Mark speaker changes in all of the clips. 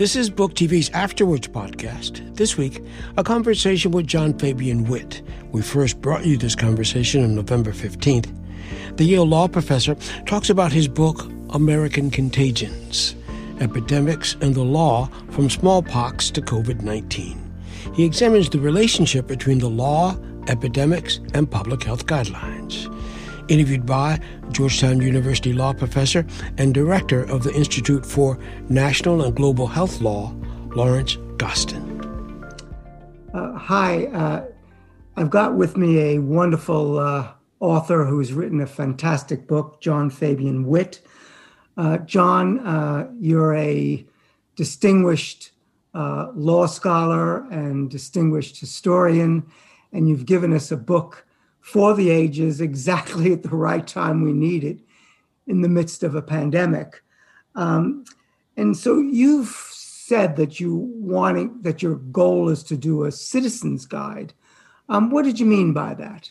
Speaker 1: This is Book TV's Afterwards podcast. This week, a conversation with John Fabian Witt. We first brought you this conversation on November 15th. The Yale law professor talks about his book, American Contagions Epidemics and the Law from Smallpox to COVID 19. He examines the relationship between the law, epidemics, and public health guidelines interviewed by Georgetown University law professor and director of the Institute for National and Global Health Law, Lawrence Gostin.
Speaker 2: Uh, hi, uh, I've got with me a wonderful uh, author who's written a fantastic book, John Fabian Witt. Uh, John, uh, you're a distinguished uh, law scholar and distinguished historian, and you've given us a book for the ages exactly at the right time we need it in the midst of a pandemic. Um, and so you've said that you wanting that your goal is to do a citizens guide. Um, what did you mean by that?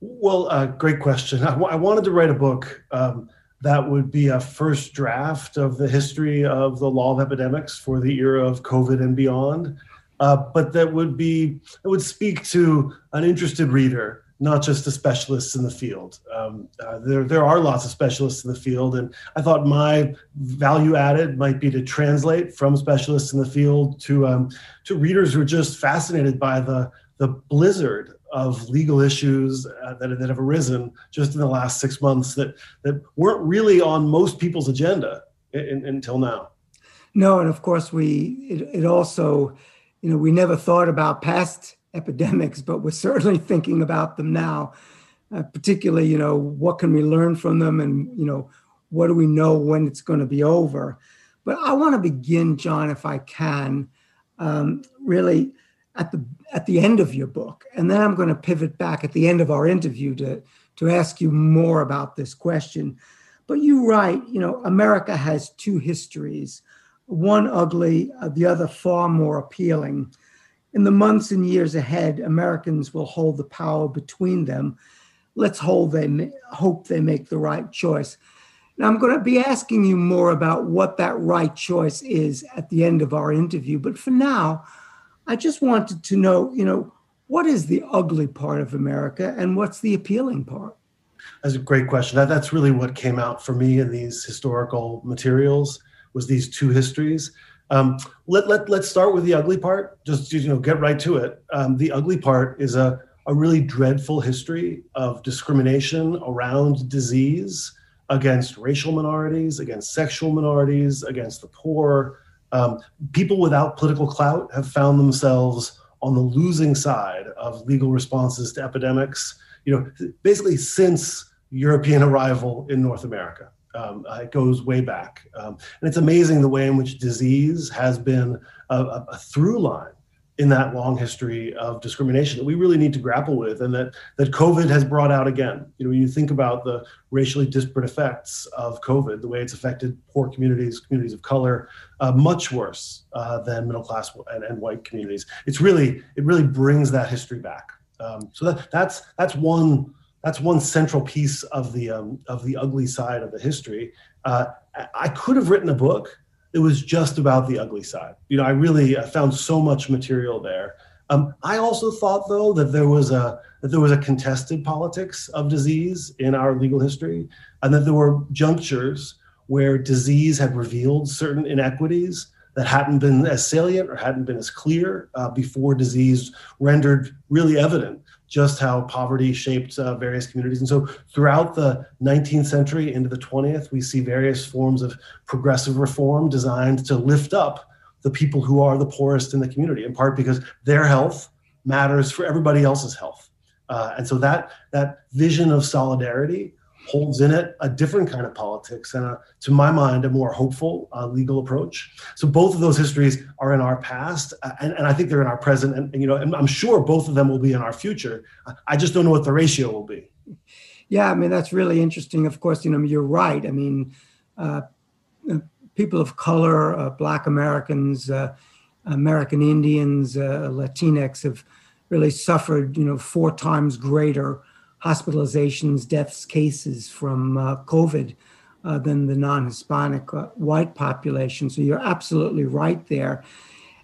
Speaker 3: Well, uh, great question. I, w- I wanted to write a book um, that would be a first draft of the history of the law of epidemics for the era of COVID and beyond uh, but that would be that would speak to an interested reader not just the specialists in the field. Um, uh, there, there are lots of specialists in the field, and I thought my value added might be to translate from specialists in the field to um, to readers who are just fascinated by the the blizzard of legal issues uh, that, that have arisen just in the last six months that that weren't really on most people's agenda in, in, until now.
Speaker 2: No, and of course we it, it also you know, we never thought about past epidemics, but we're certainly thinking about them now. Uh, particularly, you know, what can we learn from them, and you know, what do we know when it's going to be over? But I want to begin, John, if I can, um, really at the at the end of your book, and then I'm going to pivot back at the end of our interview to to ask you more about this question. But you write, you know, America has two histories one ugly, uh, the other far more appealing. In the months and years ahead, Americans will hold the power between them. Let's hold they hope they make the right choice. Now, I'm going to be asking you more about what that right choice is at the end of our interview. But for now, I just wanted to know, you know, what is the ugly part of America and what's the appealing part?
Speaker 3: That's a great question. That, that's really what came out for me in these historical materials was these two histories. Um, let, let, let's start with the ugly part, just you know, get right to it. Um, the ugly part is a, a really dreadful history of discrimination around disease against racial minorities, against sexual minorities, against the poor. Um, people without political clout have found themselves on the losing side of legal responses to epidemics, you know, basically since European arrival in North America. Um, uh, it goes way back. Um, and it's amazing the way in which disease has been a, a, a, through line in that long history of discrimination that we really need to grapple with and that, that COVID has brought out again. You know, when you think about the racially disparate effects of COVID, the way it's affected poor communities, communities of color, uh, much worse uh, than middle class and, and, white communities. It's really, it really brings that history back. Um, so that, that's, that's one that's one central piece of the um, of the ugly side of the history. Uh, I could have written a book that was just about the ugly side. You know, I really uh, found so much material there. Um, I also thought, though, that there was a that there was a contested politics of disease in our legal history, and that there were junctures where disease had revealed certain inequities that hadn't been as salient or hadn't been as clear uh, before disease rendered really evident just how poverty shaped uh, various communities. And so throughout the 19th century into the 20th, we see various forms of progressive reform designed to lift up the people who are the poorest in the community, in part because their health matters for everybody else's health. Uh, and so that, that vision of solidarity holds in it a different kind of politics and, a, to my mind, a more hopeful uh, legal approach. So both of those histories are in our past, uh, and, and I think they're in our present, and, and, you know, and I'm sure both of them will be in our future. I just don't know what the ratio will be.
Speaker 2: Yeah, I mean that's really interesting. Of course, you know you're right. I mean, uh, uh people of color, uh, Black Americans, uh, American Indians, Latinx have really suffered, you know, four times greater hospitalizations, deaths, cases from uh, COVID uh, than the non-Hispanic uh, white population. So you're absolutely right there.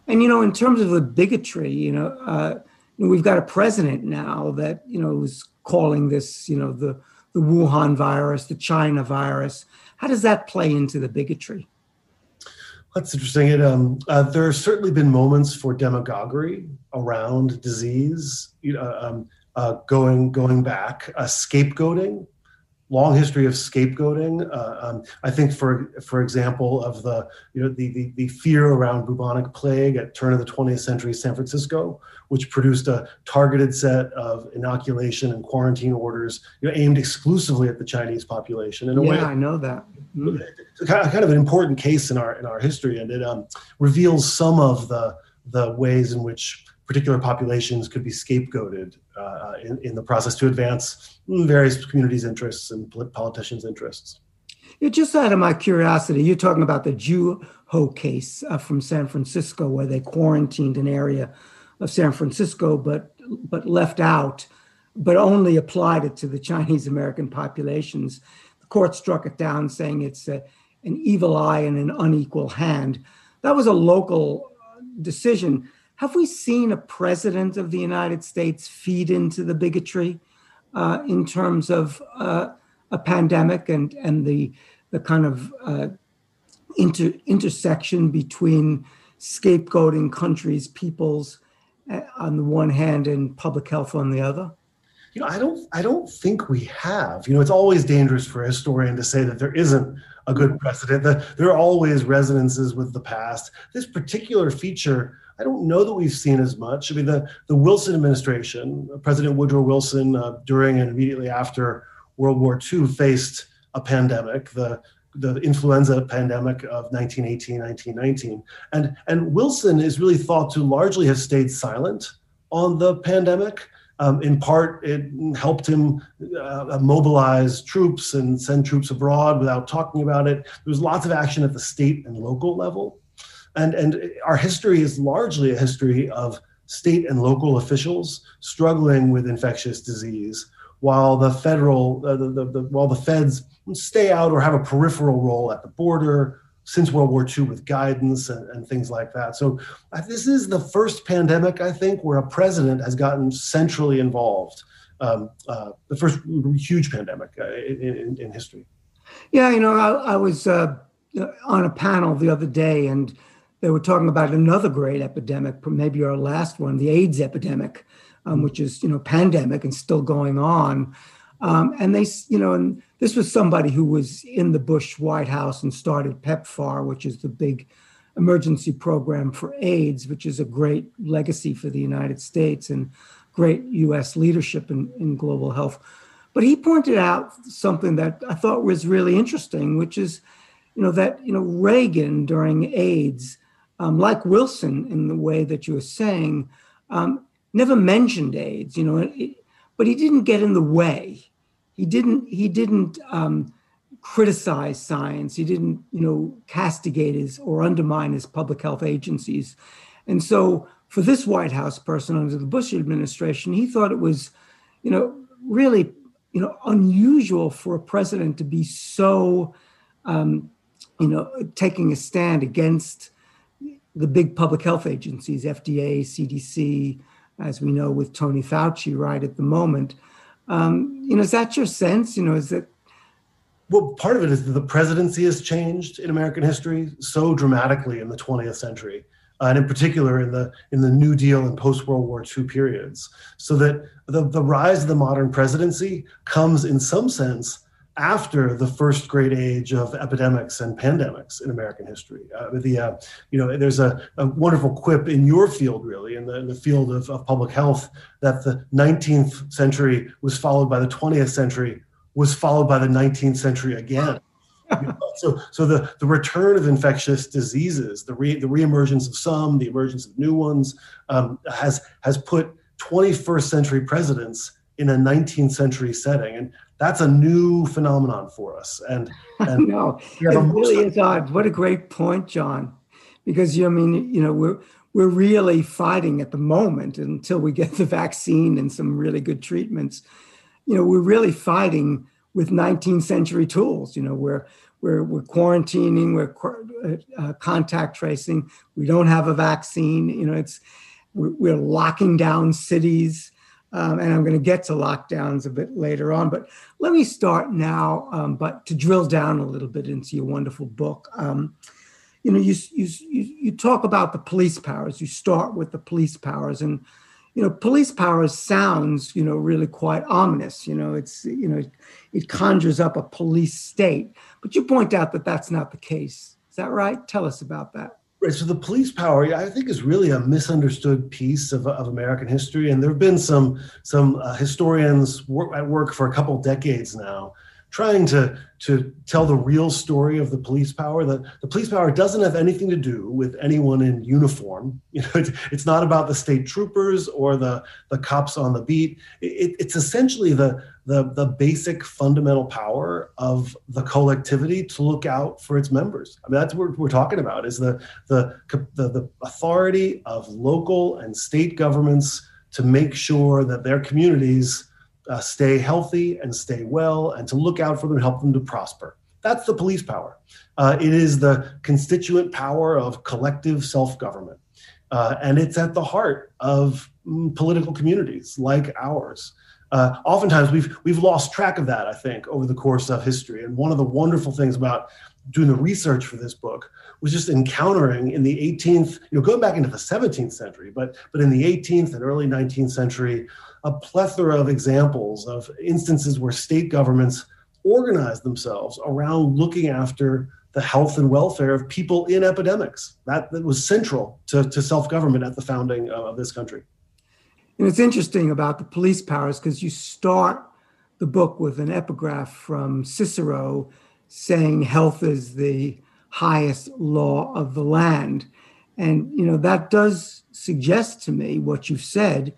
Speaker 2: And you know, in terms of the bigotry, you know, we've got a president now that you know is calling this, you know, the the Wuhan virus, the China virus. How does that play into the bigotry?
Speaker 3: That's interesting. It, um, uh, there have certainly been moments for demagoguery around disease, you know, um, uh, going going back, uh, scapegoating long history of scapegoating. Uh, um, I think, for for example, of the you know the, the, the fear around bubonic plague at turn of the 20th century San Francisco, which produced a targeted set of inoculation and quarantine orders, you know, aimed exclusively at the Chinese population.
Speaker 2: In a yeah, way, I know that.
Speaker 3: Mm. Kind of an important case in our in our history, and it um, reveals some of the the ways in which particular populations could be scapegoated uh, in, in the process to advance various communities' interests and politicians' interests.
Speaker 2: It just out of my curiosity, you're talking about the Jew Ho case uh, from San Francisco, where they quarantined an area of San Francisco, but but left out, but only applied it to the Chinese American populations. The court struck it down, saying it's a, an evil eye and an unequal hand. That was a local decision. Have we seen a president of the United States feed into the bigotry uh, in terms of uh, a pandemic and, and the, the kind of uh, inter, intersection between scapegoating countries, peoples uh, on the one hand and public health on the other?
Speaker 3: You know, I don't I don't think we have. You know, it's always dangerous for a historian to say that there isn't a good precedent. There are always resonances with the past. This particular feature I don't know that we've seen as much. I mean, the, the Wilson administration, President Woodrow Wilson, uh, during and immediately after World War II, faced a pandemic, the, the influenza pandemic of 1918, 1919. And, and Wilson is really thought to largely have stayed silent on the pandemic. Um, in part, it helped him uh, mobilize troops and send troops abroad without talking about it. There was lots of action at the state and local level. And, and our history is largely a history of state and local officials struggling with infectious disease, while the federal, uh, the, the, the, while the feds stay out or have a peripheral role at the border since World War II with guidance and, and things like that. So uh, this is the first pandemic, I think, where a president has gotten centrally involved. Um, uh, the first huge pandemic uh, in, in, in, history.
Speaker 2: Yeah, you know, I, I was uh, on a panel the other day, and they were talking about another great epidemic, maybe our last one, the AIDS epidemic, um, mm-hmm. which is you know pandemic and still going on. Um, and they, you know, and this was somebody who was in the Bush White House and started PEPFAR, which is the big emergency program for AIDS, which is a great legacy for the United States and great U.S. leadership in, in global health. But he pointed out something that I thought was really interesting, which is, you know, that you know Reagan during AIDS um, like Wilson in the way that you were saying, um, never mentioned AIDS, you know, it, but he didn't get in the way. He didn't. He didn't um, criticize science. He didn't, you know, castigate his or undermine his public health agencies. And so, for this White House person under the Bush administration, he thought it was, you know, really, you know, unusual for a president to be so, um, you know, taking a stand against the big public health agencies, FDA, CDC, as we know with Tony Fauci right at the moment. Um, you know, is that your sense? You know, is that
Speaker 3: well, part of it is that the presidency has changed in American history so dramatically in the 20th century, uh, and in particular in the in the New Deal and post World War II periods. So that the, the rise of the modern presidency comes in some sense after the first great age of epidemics and pandemics in American history. Uh, the, uh, you know, there's a, a, wonderful quip in your field, really, in the, in the field of, of, public health, that the 19th century was followed by the 20th century, was followed by the 19th century again. you know, so, so the, the return of infectious diseases, the, re, the reemergence of some, the emergence of new ones, um, has, has put 21st century presidents in a 19th century setting. And that's a new phenomenon for us. And, and
Speaker 2: no, it really is odd. What a great point, John. Because you, I mean, you know, we're we're really fighting at the moment until we get the vaccine and some really good treatments. You know, we're really fighting with 19th century tools. You know, we're we're, we're quarantining, we're uh, uh, contact tracing. We don't have a vaccine. You know, it's we're, we're locking down cities. Um, and I'm going to get to lockdowns a bit later on. But let me start now, um, but to drill down a little bit into your wonderful book. Um, you know, you, you, you talk about the police powers. You start with the police powers, and you know, police powers sounds you know really quite ominous. You know, it's you know, it conjures up a police state. But you point out that that's not the case. Is that right? Tell us about that.
Speaker 3: Right. So the police power, I think, is really a misunderstood piece of, of American history, and there have been some some uh, historians work, at work for a couple decades now trying to to tell the real story of the police power. The, the police power doesn't have anything to do with anyone in uniform. You know, it's, it's not about the state troopers or the, the cops on the beat. It, it's essentially the, the, the basic fundamental power of the collectivity to look out for its members. I mean, that's what we're talking about is the, the, the, the authority of local and state governments to make sure that their communities uh, stay healthy and stay well and to look out for them and help them to prosper. That's the police power. Uh, it is the constituent power of collective self government. Uh, and it's at the heart of mm, political communities like ours. Uh, oftentimes, we've we've lost track of that. I think over the course of history, and one of the wonderful things about doing the research for this book was just encountering in the 18th, you know, going back into the 17th century, but but in the 18th and early 19th century, a plethora of examples of instances where state governments organized themselves around looking after the health and welfare of people in epidemics. That, that was central to, to self government at the founding of this country.
Speaker 2: And it's interesting about the police powers because you start the book with an epigraph from Cicero saying health is the highest law of the land. And, you know, that does suggest to me what you've said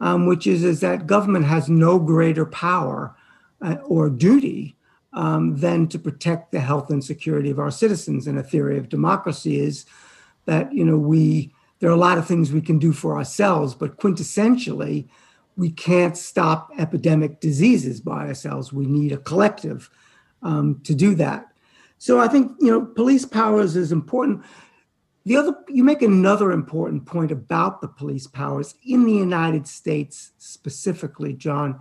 Speaker 2: um, which is, is that government has no greater power uh, or duty um, than to protect the health and security of our citizens. And a theory of democracy is that you know we there are a lot of things we can do for ourselves, but quintessentially, we can't stop epidemic diseases by ourselves. We need a collective um, to do that. So I think you know police powers is important. The other, you make another important point about the police powers in the United States specifically, John,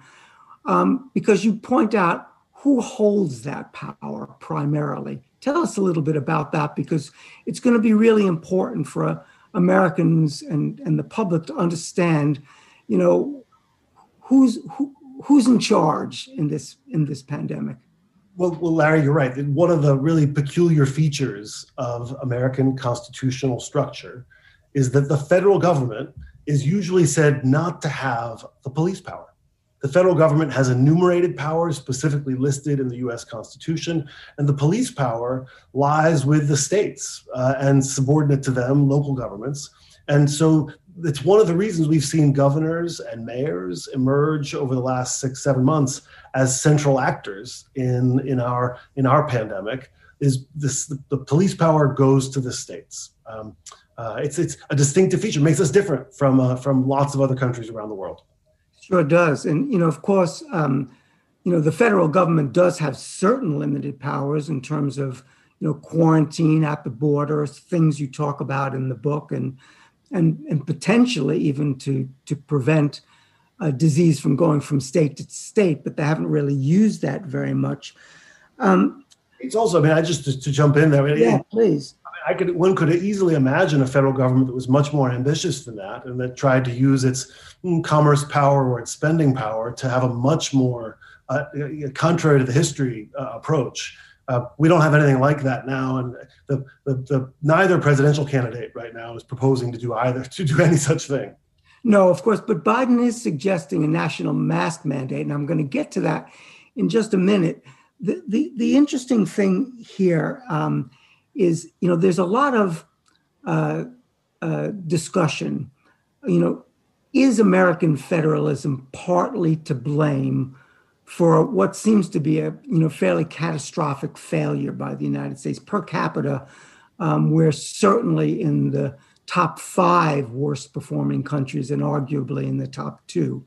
Speaker 2: um, because you point out who holds that power primarily. Tell us a little bit about that because it's going to be really important for Americans and, and the public to understand, you know, who's who, who's in charge in this in this pandemic.
Speaker 3: Well, well, Larry, you're right. One of the really peculiar features of American constitutional structure is that the federal government is usually said not to have the police power. The federal government has enumerated powers specifically listed in the US Constitution, and the police power lies with the states uh, and subordinate to them, local governments. And so it's one of the reasons we've seen governors and mayors emerge over the last six, seven months as central actors in, in, our, in our pandemic. Is this the, police power goes to the states? Um, uh, it's, it's a distinctive feature, makes us different from, uh, from lots of other countries around the world.
Speaker 2: Sure does. And, you know, of course, um, you know, the federal government does have certain limited powers in terms of, you know, quarantine at the border, things you talk about in the book, and and, and potentially even to, to prevent a disease from going from state to state, but they haven't really used that very much. Um,
Speaker 3: it's also, I mean, I just to, to jump in there.
Speaker 2: Yeah, it, please.
Speaker 3: I could one could easily imagine a federal government that was much more ambitious than that, and that tried to use its mm, commerce power or its spending power to have a much more, uh, contrary to the history uh, approach, uh, we don't have anything like that now, and the, the, the, neither presidential candidate right now is proposing to do either to do any such thing.
Speaker 2: No, of course, but Biden is suggesting a national mask mandate, and I'm going to get to that in just a minute. The the, the interesting thing here um, is, you know, there's a lot of uh, uh, discussion. You know, is American federalism partly to blame for what seems to be a you know fairly catastrophic failure by the United States per capita. Um, we're certainly in the top five worst performing countries and arguably in the top two.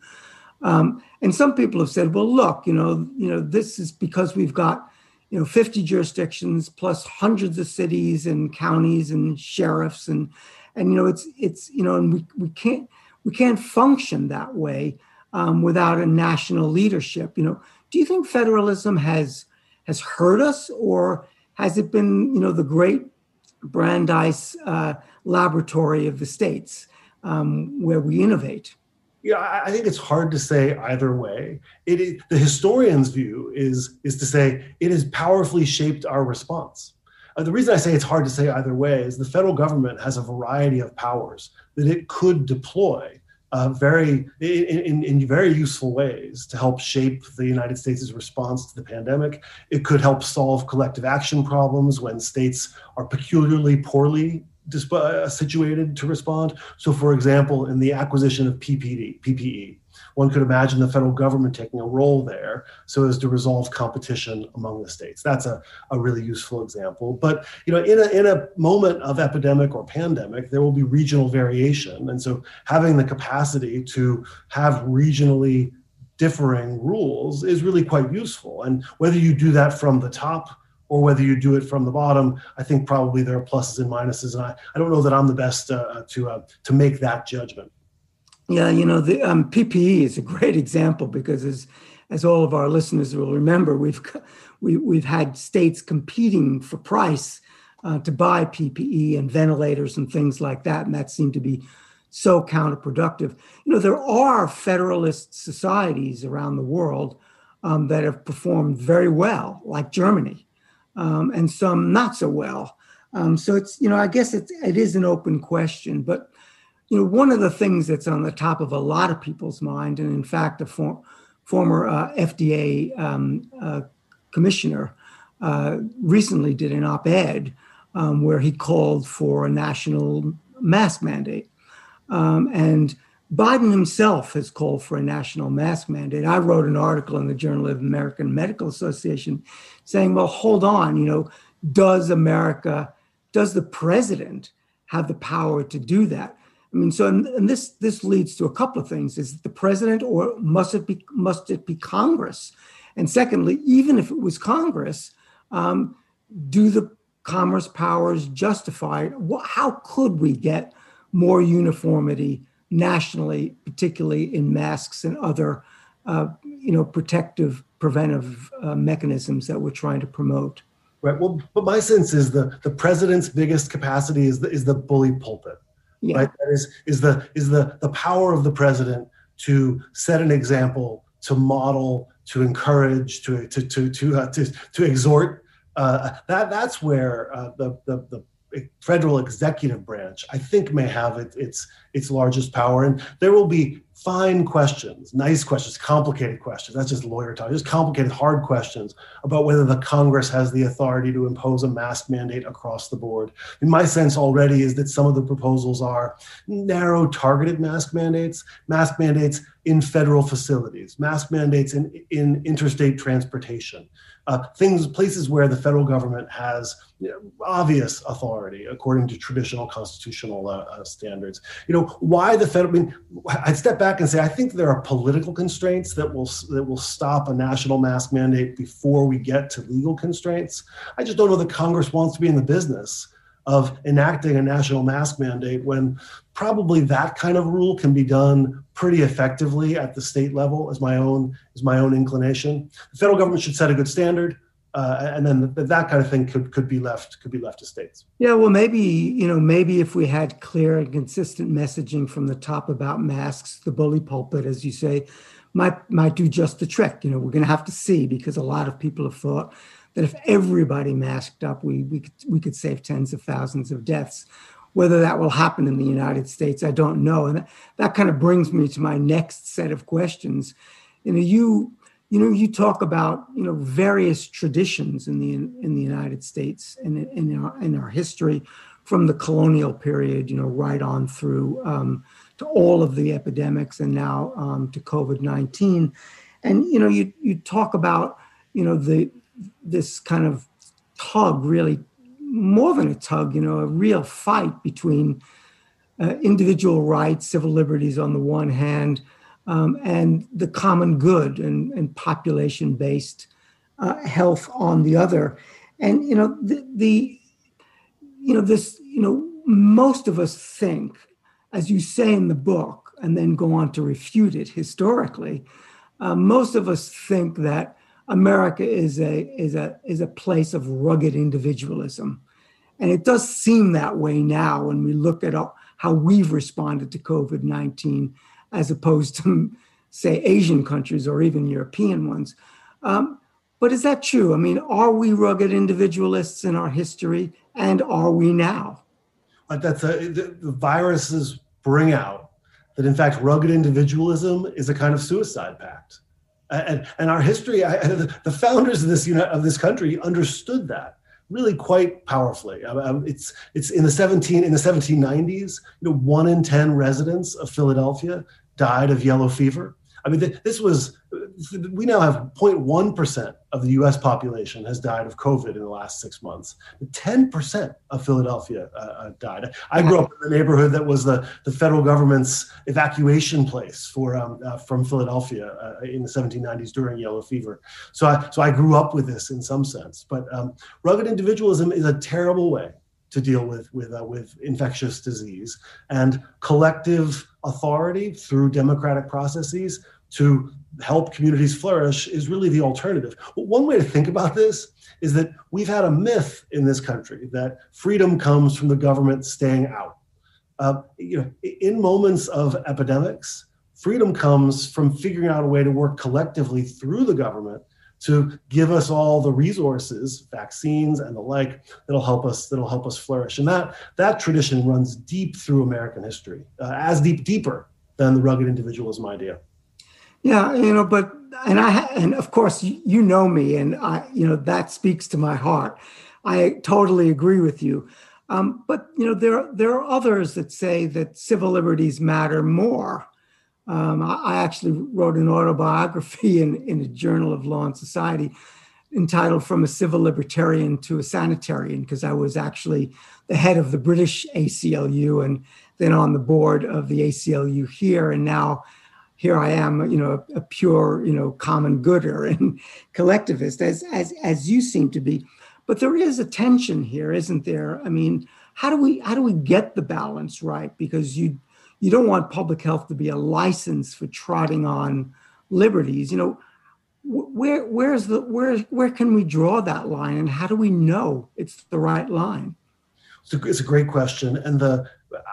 Speaker 2: Um, and some people have said, well, look, you know, you know, this is because we've got, you know, 50 jurisdictions plus hundreds of cities and counties and sheriffs and and you know, it's it's you know, and we we can't we can't function that way um, without a national leadership. You know, do you think federalism has has hurt us, or has it been you know the great Brandeis uh, laboratory of the states um, where we innovate?
Speaker 3: Yeah, I think it's hard to say either way. It is, the historian's view is is to say it has powerfully shaped our response. Uh, the reason I say it's hard to say either way is the federal government has a variety of powers that it could deploy uh, very in, in, very useful ways to help shape the United States' response to the pandemic. It could help solve collective action problems when states are peculiarly poorly uh, situated to respond. So, for example, in the acquisition of PPD, PPE, one could imagine the federal government taking a role there so as to resolve competition among the states. That's a, a really useful example. But you know, in a in a moment of epidemic or pandemic, there will be regional variation. And so having the capacity to have regionally differing rules is really quite useful. And whether you do that from the top or whether you do it from the bottom, I think probably there are pluses and minuses. And I, I don't know that I'm the best uh, to uh, to make that judgment.
Speaker 2: Yeah, you know, the um, PPE is a great example because as as all of our listeners will remember, we've we, we've had states competing for price uh, to buy PPE and ventilators and things like that, and that seemed to be so counterproductive. You know, there are federalist societies around the world um, that have performed very well, like Germany, um, and some not so well. Um, so it's you know, I guess it's it is an open question, but you know, one of the things that's on the top of a lot of people's mind, and in fact, a for, former uh, FDA um, uh, commissioner uh, recently did an op ed um, where he called for a national mask mandate. Um, and Biden himself has called for a national mask mandate. I wrote an article in the Journal of American Medical Association saying, well, hold on, you know, does America, does the president have the power to do that? I mean, so and, this this leads to a couple of things: is it the president, or must it be must it be Congress? And secondly, even if it was Congress, um, do the commerce powers justify it? How could we get more uniformity nationally, particularly in masks and other, uh, you know, protective preventive uh, mechanisms that we're trying to promote?
Speaker 3: Right. Well, but my sense is the the president's biggest capacity is the, is the bully pulpit yeah. right? That is is the is the the power of the president to set an example, to model, to encourage, to to to to uh, to, to exhort. Uh, that that's where uh, the, the the federal executive branch, I think, may have it, its its largest power. And there will be fine questions, nice questions, complicated questions. That's just lawyer talk. Just complicated, hard questions about whether the Congress has the authority to impose a mask mandate across the board. In my sense, already is that some of the proposals are narrow, targeted mask mandates, mask mandates in federal facilities, mask mandates in in interstate transportation uh, things, places where the federal government has you know, obvious authority according to traditional constitutional uh, uh, standards. You know, why the federal? I mean, I'd step back and say I think there are political constraints that will that will stop a national mask mandate before we get to legal constraints. I just don't know that Congress wants to be in the business of enacting a national mask mandate when probably that kind of rule can be done pretty effectively at the state level is my own is my own inclination. The federal government should set a good standard uh, and then that kind of thing could could be left could be left to states.
Speaker 2: Yeah well maybe you know maybe if we had clear and consistent messaging from the top about masks the bully pulpit as you say might might do just the trick. You know we're going to have to see because a lot of people have thought that if everybody masked up, we, we, could, we could save tens of thousands of deaths. Whether that will happen in the United States, I don't know. And that, that kind of brings me to my next set of questions. You know, you you know you talk about you know various traditions in the in the United States and in, in our in our history from the colonial period, you know, right on through um, to all of the epidemics and now um, to COVID nineteen, and you know you you talk about you know the this kind of tug, really more than a tug, you know, a real fight between uh, individual rights, civil liberties on the one hand, um, and the common good and, and population based uh, health on the other. And you know the, the you know this you know most of us think, as you say in the book, and then go on to refute it historically. Uh, most of us think that America is a is a is a place of rugged individualism, and it does seem that way now when we look at how we've responded to COVID nineteen, as opposed to say Asian countries or even European ones. Um, but is that true? I mean, are we rugged individualists in our history, and are we now?
Speaker 3: A, the, the viruses bring out that in fact rugged individualism is a kind of suicide pact and, and our history, I, the founders of this you know, of this country understood that really quite powerfully. Um, it's it's in the 17 in the 1790s. You know, one in ten residents of Philadelphia died of yellow fever. I mean, this was, we now have 0.1% of the US population has died of COVID in the last six months. 10% of Philadelphia uh, uh, died. I grew up in the neighborhood that was the, the federal government's evacuation place for, um, uh, from Philadelphia uh, in the 1790s during yellow fever. So I, so I grew up with this in some sense. But um, rugged individualism is a terrible way to deal with with uh, with infectious disease and collective authority through democratic processes to help communities flourish is really the alternative. one way to think about this is that we've had a myth in this country that freedom comes from the government staying out. Uh, you know, in moments of epidemics, freedom comes from figuring out a way to work collectively through the government to give us all the resources, vaccines and the like, that'll help us that'll help us flourish. And that that tradition runs deep through American history, uh, as deep deeper than the rugged individualism idea.
Speaker 2: Yeah, you know, but and I and of course you know me, and I you know that speaks to my heart. I totally agree with you. Um, but you know there there are others that say that civil liberties matter more um, I, I, actually wrote an autobiography in, in a journal of law and society entitled From a Civil Libertarian to a Sanitarian, because I was actually the head of the British ACLU and then on the board of the ACLU here. And now here I am, you know, a, a pure, you know, common gooder and collectivist, as, as, as you seem to be. But there is a tension here, isn't there? I mean, how do we how do we get the balance right? Because you you don't want public health to be a license for trotting on liberties. You know, where where's the where where can we draw that line, and how do we know it's the right line?
Speaker 3: It's a, it's a great question, and the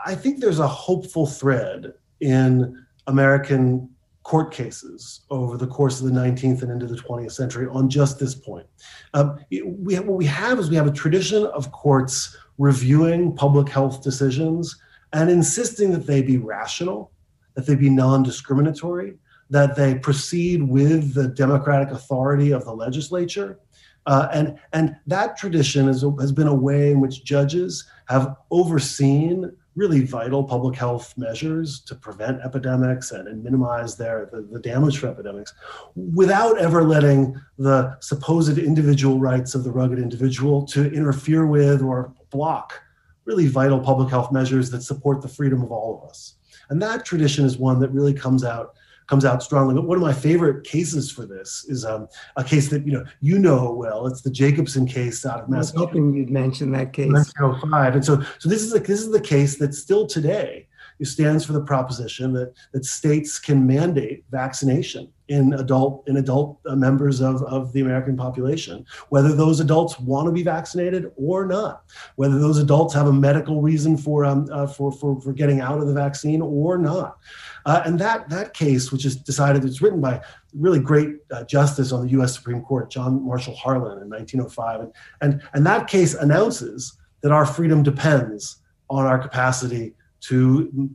Speaker 3: I think there's a hopeful thread in American court cases over the course of the 19th and into the 20th century on just this point. Um, we, what we have is we have a tradition of courts reviewing public health decisions and insisting that they be rational, that they be non discriminatory, that they proceed with the democratic authority of the legislature. Uh, and, and that tradition is, has been a way in which judges have overseen really vital public health measures to prevent epidemics and, and minimize their the, the, damage from epidemics without ever letting the supposed individual rights of the rugged individual to interfere with or block really vital public health measures that support the freedom of all of us. And that tradition is one that really comes out comes out strongly. But one of my favorite cases for this is um, a case that you know you know well. It's the Jacobson case out of Massachusetts. I was
Speaker 2: hoping you'd mention that case.
Speaker 3: 1905. And so, so this is a, this is the case that still today stands for the proposition that, that states can mandate vaccination in adult in adult uh, members of, of the American population, whether those adults want to be vaccinated or not, whether those adults have a medical reason for um, uh, for, for for getting out of the vaccine or not. Uh, and that that case, which is decided, it's written by really great uh, justice on the U.S. Supreme Court, John Marshall Harlan, in 1905, and and and that case announces that our freedom depends on our capacity to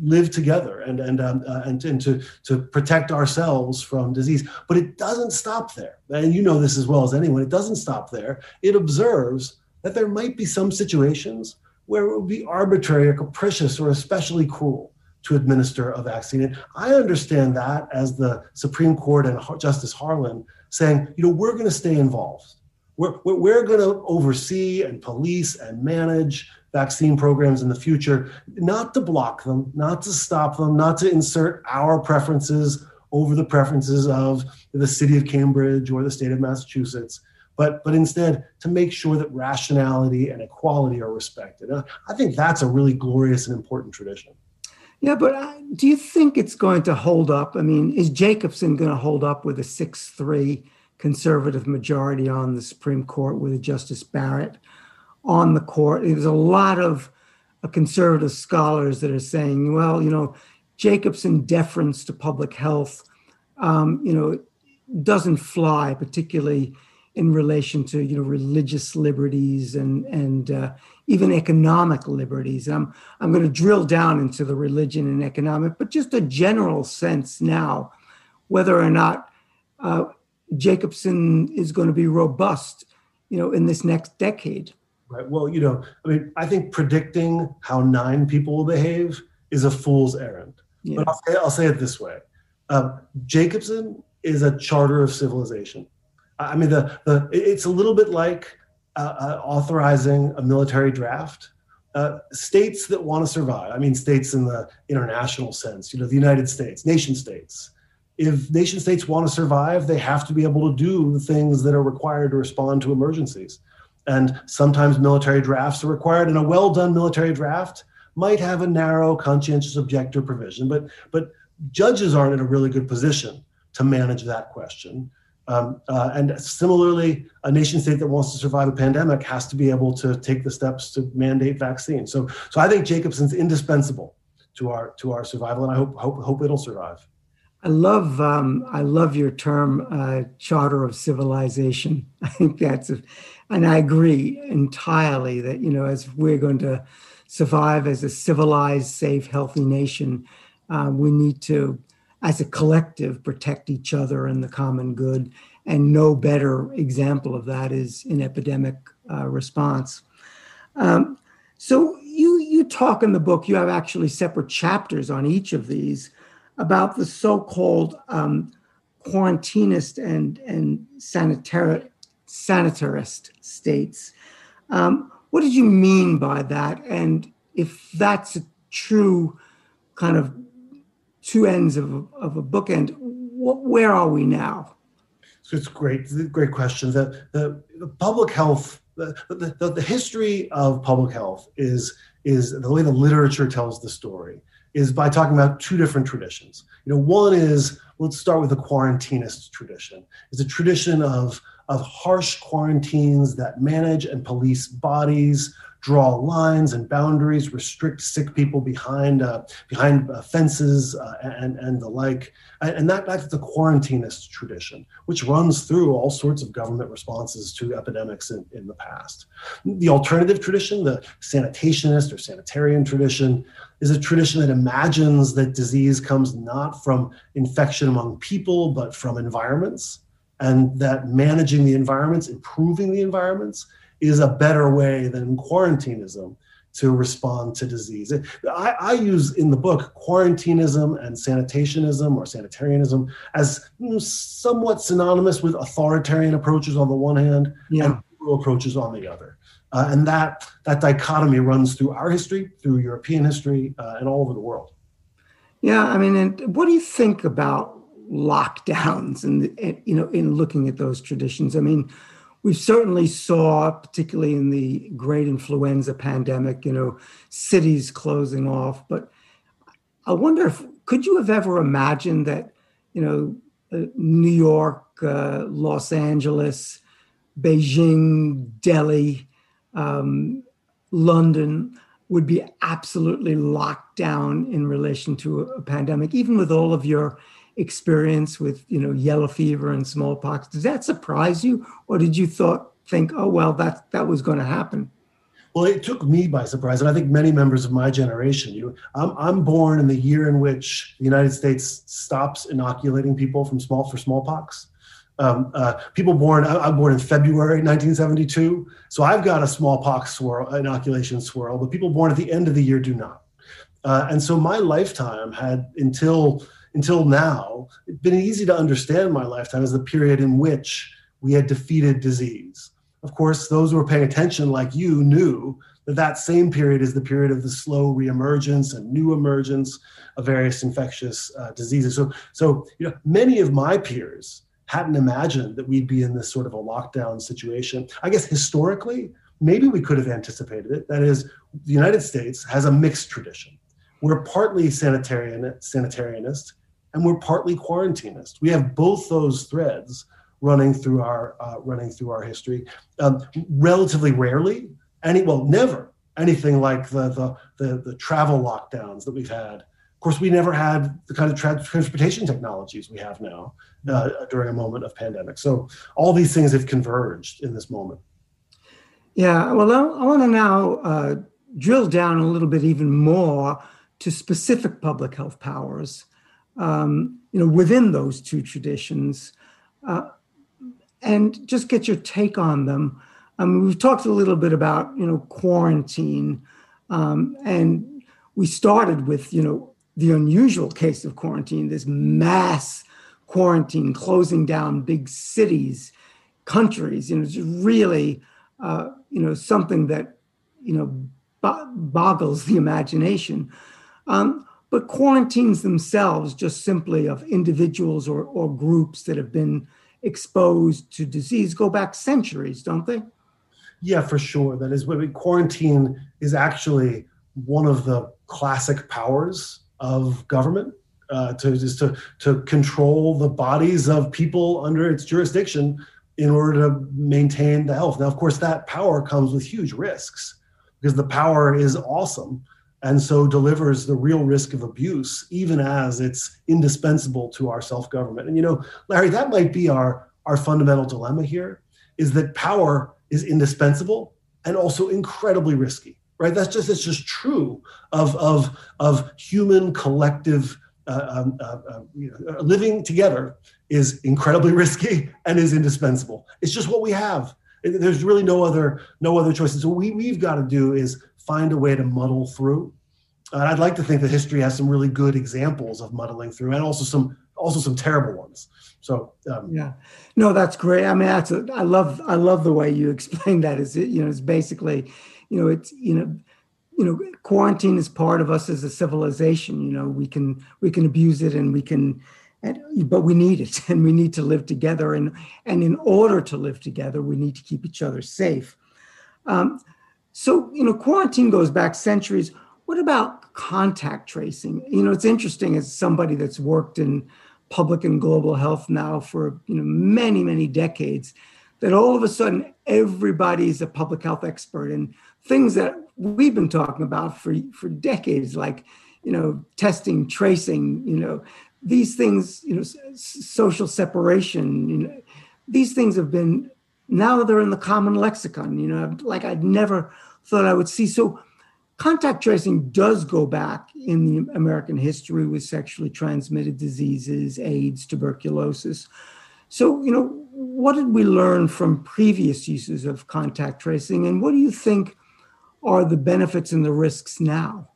Speaker 3: live together and and um, uh, and, and to to protect ourselves from disease. But it doesn't stop there, and you know this as well as anyone. It doesn't stop there. It observes that there might be some situations where it would be arbitrary or capricious or especially cruel to administer a vaccine. And I understand that as the Supreme Court and Justice Harlan saying, you know, we're going to stay involved. We're, we're, we're going to oversee and police and manage vaccine programs in the future, not to block them, not to stop them, not to insert our preferences over the preferences of the city of Cambridge or the state of Massachusetts, but, but instead to make sure that rationality and equality are respected. I think that's a really glorious and important tradition.
Speaker 2: Yeah, but uh, do you think it's going to hold up? I mean, is Jacobson going to hold up with a 6 3 conservative majority on the Supreme Court with Justice Barrett on the court? There's a lot of uh, conservative scholars that are saying, well, you know, Jacobson deference to public health, um, you know, doesn't fly, particularly in relation to you know religious liberties and and uh, even economic liberties. I'm I'm going to drill down into the religion and economic, but just a general sense now, whether or not uh, Jacobson is going to be robust, you know, in this next decade.
Speaker 3: Right. Well, you know, I mean, I think predicting how nine people will behave is a fool's errand. Yeah. But I'll say, I'll say, it this way um, Jacobson is a charter of civilization. I mean, the, the it's a little bit like uh, uh, authorizing a military draft. Uh, states that want to survive, I mean, states in the international sense, you know, the United States, nation states. If nation states want to survive, they have to be able to do the things that are required to respond to emergencies. And sometimes military drafts are required, and a well done military draft might have a narrow conscientious objector provision, but but judges aren't in a really good position to manage that question. Um, uh, and similarly, a nation state that wants to survive a pandemic has to be able to take the steps to mandate vaccines. So, so I think Jacobson's indispensable to our to our survival, and I hope hope hope it'll survive.
Speaker 2: I love um, I love your term uh, charter of civilization. I think that's, a, and I agree entirely that you know as we're going to survive as a civilized, safe, healthy nation, uh, we need to, as a collective, protect each other and the common good. And no better example of that is an epidemic uh, response. Um, so you you talk in the book. You have actually separate chapters on each of these about the so-called um, quarantinist and and sanitary sanitarist states. Um, what did you mean by that? And if that's a true kind of two ends of a, of a bookend, where are we now?
Speaker 3: So it's great, great question. The, the, the public health, the, the, the history of public health is, is the way the literature tells the story is by talking about two different traditions. You know, one is let's start with the quarantinist tradition. It's a tradition of of harsh quarantines that manage and police bodies, draw lines and boundaries, restrict sick people behind uh, behind uh, fences uh, and and the like. And that that's the quarantinist tradition, which runs through all sorts of government responses to epidemics in, in the past. The alternative tradition, the sanitationist or sanitarian tradition, is a tradition that imagines that disease comes not from infection among people, but from environments and that managing the environments, improving the environments, is a better way than quarantinism to respond to disease. I, I, use in the book quarantinism and sanitationism or sanitarianism as somewhat synonymous with authoritarian approaches on the one hand yeah. and liberal approaches on the other. Uh, and that, that dichotomy runs through our history, through European history, uh, and all over the world.
Speaker 2: Yeah, I mean, and what do you think about lockdowns and, you know in looking at those traditions i mean we certainly saw particularly in the great influenza pandemic you know cities closing off. But i wonder if could you have ever imagined that you know uh, new york uh, los angeles beijing delhi um, london would be absolutely locked down in relation to a, a pandemic even with all of your experience with you know yellow fever and smallpox does that surprise you? Or did you thought think oh well that that was going to happen?
Speaker 3: Well it took me by surprise and i think many members of my generation you I'm, I'm born in the year in which the united states stops inoculating people from small for smallpox. Um, uh, people born i'm born in february 1972 so i've got a smallpox swirl inoculation swirl but people born at the end of the year do not. Uh, and so my lifetime had until until now, it's been easy to understand my lifetime as the period in which we had defeated disease. Of course, those who were paying attention, like you, knew that that same period is the period of the slow reemergence and new emergence of various infectious uh, diseases. So, so you know, many of my peers hadn't imagined that we'd be in this sort of a lockdown situation. I guess historically, maybe we could have anticipated it. That is, the United States has a mixed tradition. We're partly sanitarian, sanitarianist, and we're partly quarantinist. We have both those threads running through our uh, running through our history. Um, relatively rarely, any well, never anything like the, the the the travel lockdowns that we've had. Of course, we never had the kind of tra- transportation technologies we have now uh, during a moment of pandemic. So all these things have converged in this moment.
Speaker 2: Yeah, well, I, I want to now uh, drill down a little bit even more to specific public health powers. Um, you know, within those two traditions, uh, and just get your take on them. Um, we've talked a little bit about you know quarantine, um, and we started with you know the unusual case of quarantine, this mass quarantine, closing down big cities, countries. You know, it's really uh, you know something that you know bo- boggles the imagination. Um, but quarantines themselves, just simply of individuals or, or groups that have been exposed to disease, go back centuries, don't they?
Speaker 3: Yeah, for sure. That is, mean, quarantine is actually one of the classic powers of government uh, to just to to control the bodies of people under its jurisdiction in order to maintain the health. Now, of course, that power comes with huge risks because the power is awesome and so delivers the real risk of abuse, even as it's indispensable to our self government. And you know, Larry, that might be our, our fundamental dilemma here is that power is indispensable and also incredibly risky right that's just it's just true of of of human collective uh, um, uh, uh, you know, living together is incredibly risky and is indispensable. It's just what we have. There's really no other no other choices. So what we, we've got to do is find a way to muddle through. And I'd like to think that history has some really good examples of muddling through, and also some also some terrible ones. So
Speaker 2: um, yeah, no, that's great. I mean, that's a, I love I love the way you explain that. Is it you know it's basically you know it's you know you know quarantine is part of us as a civilization you know we can we can abuse it and we can and, but we need it and we need to live together and and in order to live together we need to keep each other safe. Um, so you know quarantine goes back centuries. What about contact tracing? You know it's interesting as somebody that's worked in public and global health now for you know many many decades that all of a sudden everybody's a public health expert and things that we've been talking about for, for decades, like, you know, testing, tracing, you know, these things, you know, social separation, you know, these things have been, now they're in the common lexicon, you know, like I'd never thought I would see. So contact tracing does go back in the American history with sexually transmitted diseases, AIDS, tuberculosis. So, you know, what did we learn from previous uses of contact tracing, and what do you think are the benefits and the risks now?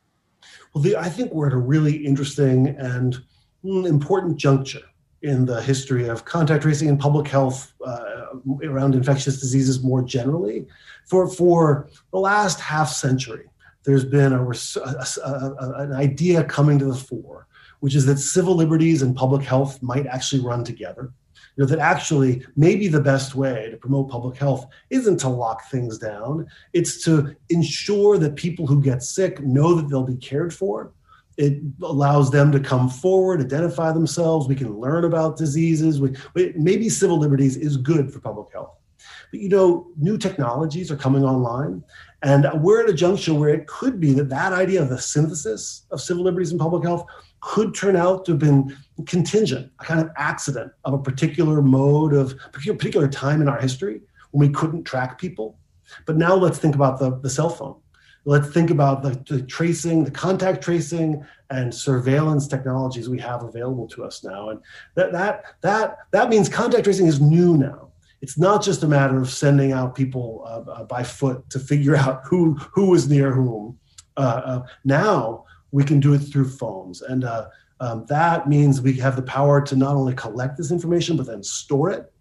Speaker 3: Well, the, I think we're at a really interesting and important juncture in the history of contact tracing and public health uh, around infectious diseases more generally. For, for the last half century, there's been a, a, a, an idea coming to the fore, which is that civil liberties and public health might actually run together you know, that actually maybe the best way to promote public health isn't to lock things down. It's to ensure that people who get sick know that they'll be cared for. It allows them to come forward, identify themselves. We can learn about diseases. We, maybe civil liberties is good for public health. But you know, new technologies are coming online, and we're at a juncture where it could be that that idea of the synthesis of civil liberties and public health could turn out to have been contingent, a kind of accident of a particular mode of particular time in our history when we couldn't track people. But now let's think about the, the cell phone. Let's think about the, the tracing, the contact tracing and surveillance technologies we have available to us now. And that that that that means contact tracing is new now. It's not just a matter of sending out people uh, uh, by foot to figure out who who was near whom. Uh, uh now we can do it through phones. And uh, um, that means we have the power to not only collect this information, but then store it.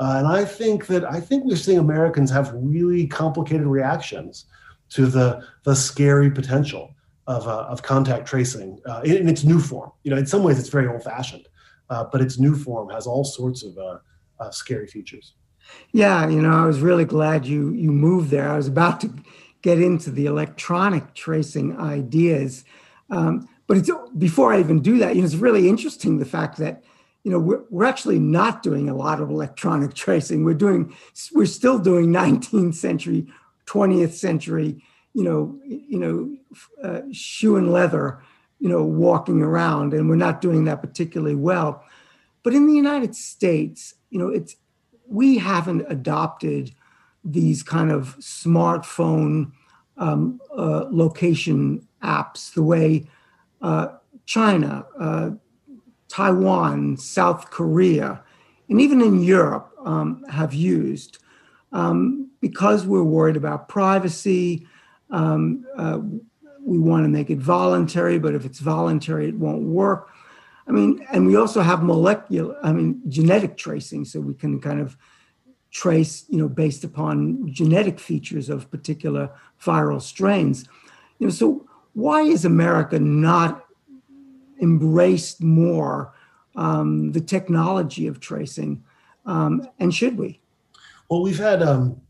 Speaker 3: Uh, and I think that I think we're seeing Americans have really complicated reactions to the the scary potential of, uh, of contact tracing uh, in, in, its new form. You know, in some ways, it's very old fashioned, uh, but its new form has all sorts of uh, uh, scary features.
Speaker 2: Yeah, you know, I was really glad you you moved there. I was about to get into the electronic tracing ideas, um, but it's before I even do that. You know, it's really interesting the fact that you know we're, we're actually not doing a lot of electronic tracing. We're doing we're still doing 19th century, 20th century. You know, you know, uh, shoe and leather. You know, walking around, and we're not doing that particularly well. But in the United States, you know, it's we haven't adopted these kind of smartphone um, uh, location apps the way uh, China, uh, Taiwan, South Korea, and even in Europe um, have used um, because we're worried about privacy. Um, uh, we want to make it voluntary, but if it's voluntary, it won't work. I mean, and we also have molecular, I mean, genetic tracing, so we can kind of trace, you know, based upon genetic features of particular viral strains. You know, so why is America not embraced more um, the technology of tracing, um, and should we?
Speaker 3: Well, we've had. Um,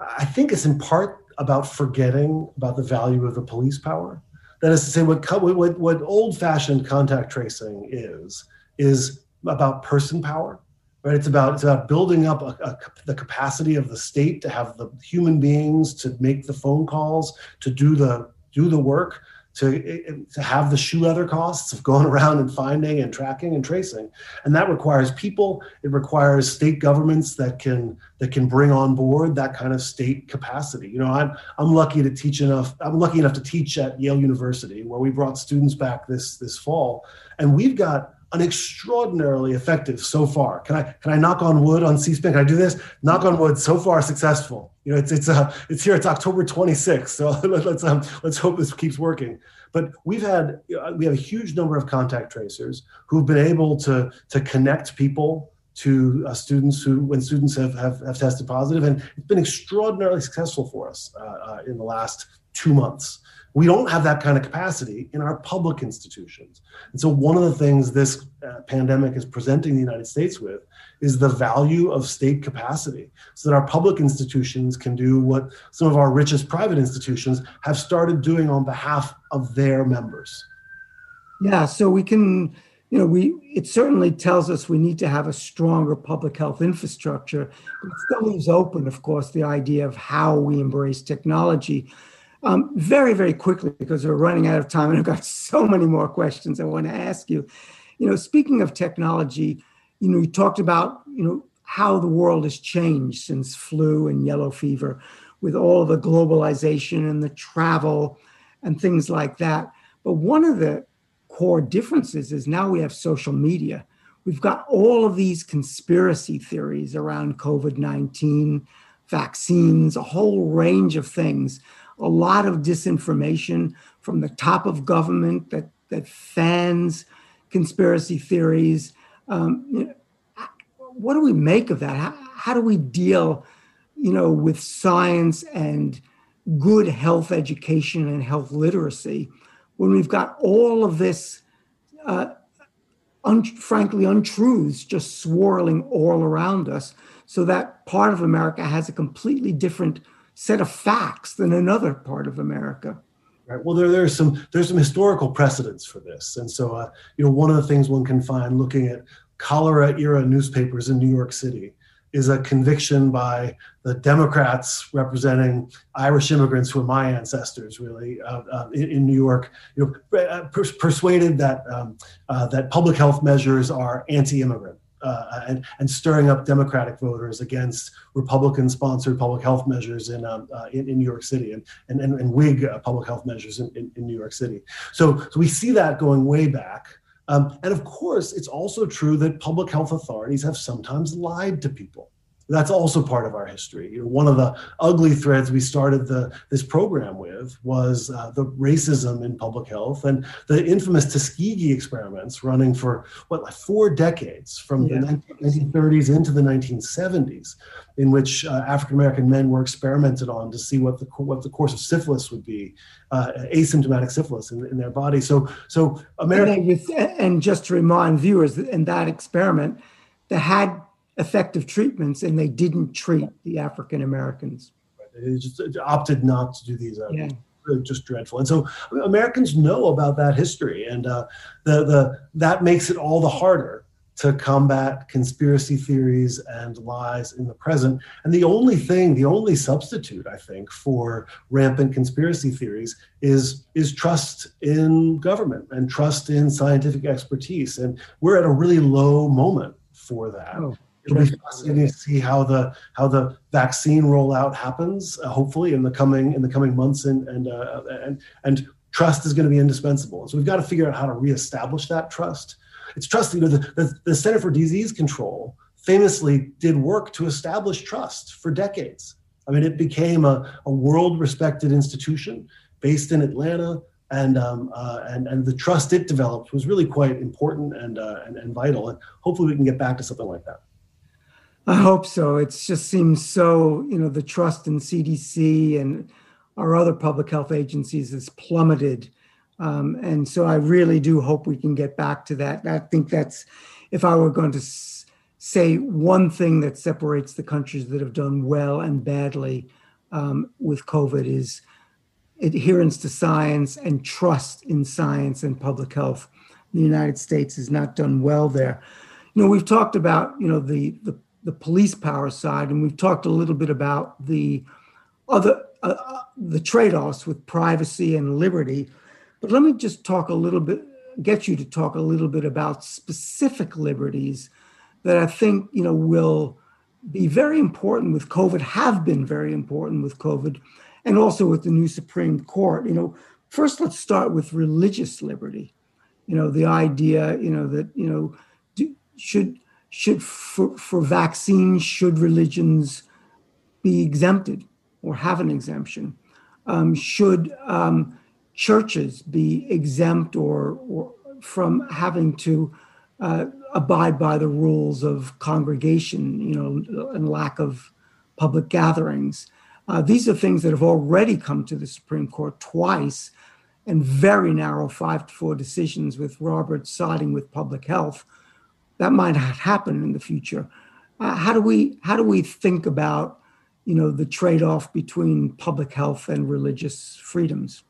Speaker 3: I think it's in part about forgetting about the value of the police power. That is to say, what, what, what old fashioned contact tracing is, is about person power. Right? It's about it's about building up a, a, the capacity of the state to have the human beings to make the phone calls, to do the do the work, to, eh, to have the shoe leather costs of going around and finding and tracking and tracing. And that requires people. It requires state governments that can that can bring on board that kind of state capacity. You know i'm i'm lucky to teach enough i'm lucky enough to teach at yale university where we brought students back this this fall. And we've got an extraordinarily effective so far. Can I can I knock on wood on C-SPAN? Can I do this? Knock on wood. So far, successful. You know, it's it's uh it's here. It's October 26th. So let's um let's hope this keeps working. But we've had we have a huge number of contact tracers who've been able to to connect people to uh, students who when students have, have have tested positive, and it's been extraordinarily successful for us uh, uh, in the last two months. We don't have that kind of capacity in our public institutions. And so, one of the things this uh, pandemic is presenting the United States with is the value of state capacity so that our public institutions can do what some of our richest private institutions have started doing on behalf of their members.
Speaker 2: Yeah, so we can you know, we it certainly tells us we need to have a stronger public health infrastructure, but it still leaves open, of course, the idea of how we embrace technology. Um, very, very quickly, because we're running out of time, and I've got so many more questions I want to ask you. You know, speaking of technology, you know, you talked about, you know, how the world has changed since flu and yellow fever, with all the globalization and the travel and things like that. But one of the core differences is now we have social media. We've got all of these conspiracy theories around COVID 19, vaccines, a whole range of things a lot of disinformation from the top of government that that fans conspiracy theories. Um, you know, what do we make of that? How, how do we deal, you know, with science and good health education and health literacy when we've got all of this, uh, un- frankly, untruths just swirling all around us, so that part of America has a completely different set of facts than another part of America.
Speaker 3: Right. Well, there, there's some there's some historical precedents for this, and so uh, you know one of the things one can find looking at cholera era newspapers in New York City is a conviction by the Democrats representing Irish immigrants who are my ancestors, really, uh, uh, in, in, New York, you know, uh, persuaded that um, uh, that public health measures are anti-immigrant uh, and, and stirring up Democratic voters against Republican-sponsored public health measures in, um, uh, in, in, New York City and, and, and, and Whig uh, public health measures in, in, in, New York City. So, so we see that going way back. Um, and of course, it's also true that public health authorities have sometimes lied to people. That's also part of our history. One of the ugly threads we started the, this program with was uh, the racism in public health and the infamous Tuskegee experiments running for what like four decades from yeah. the 1930s into the 1970s, in which uh, African American men were experimented on to see what the what the course of syphilis would be, uh, asymptomatic syphilis in, in, their body. So so
Speaker 2: America and, and just to remind viewers, in that experiment, they had effective treatments and they didn't treat the African Americans.
Speaker 3: They just opted not to do these. Uh, yeah. Just dreadful, and so Americans know about that history, and uh, the the that makes it all the harder to combat conspiracy theories and lies in the present. And the only thing, the only substitute, I think, for rampant conspiracy theories is is trust in government and trust in scientific expertise. And we're at a really low moment for that. Oh it'll be fascinating to see how the how the vaccine rollout happens. Uh, hopefully, in the coming in the coming months, and and uh, and and trust is going to be indispensable. So we've got to figure out how to reestablish that trust. It's trust. You know, the, the, the Center for Disease Control famously did work to establish trust for decades. I mean, it became a, a world respected institution based in Atlanta. And, um, uh, and, and the trust it developed was really quite important and, uh, and, and vital. And hopefully we can get back to something like that.
Speaker 2: I hope so. It just seems so, you know, the trust in CDC and our other public health agencies has plummeted. Um, and so I really do hope we can get back to that. I think that's, if I were going to s- say one thing that separates the countries that have done well and badly um, with COVID is adherence to science and trust in science and public health. The United States has not done well there. You know, we've talked about, you know, the, the the police power side, and we've talked a little bit about the other uh, uh, the trade-offs with privacy and liberty. But let me just talk a little bit, get you to talk a little bit about specific liberties that I think you know will be very important with COVID, have been very important with COVID, and also with the new Supreme Court. You know, first let's start with religious liberty. You know, the idea, you know, that you know, do, should should for, for vaccines should religions be exempted or have an exemption? Um, should um, churches be exempt or, or from having to uh, abide by the rules of congregation you know and lack of public gatherings? Uh, these are things that have already come to the supreme court twice and very narrow five to four decisions with roberts siding with public health that might happen in the future. Uh, how do we how do we think about you know the trade-off between public health and religious freedoms?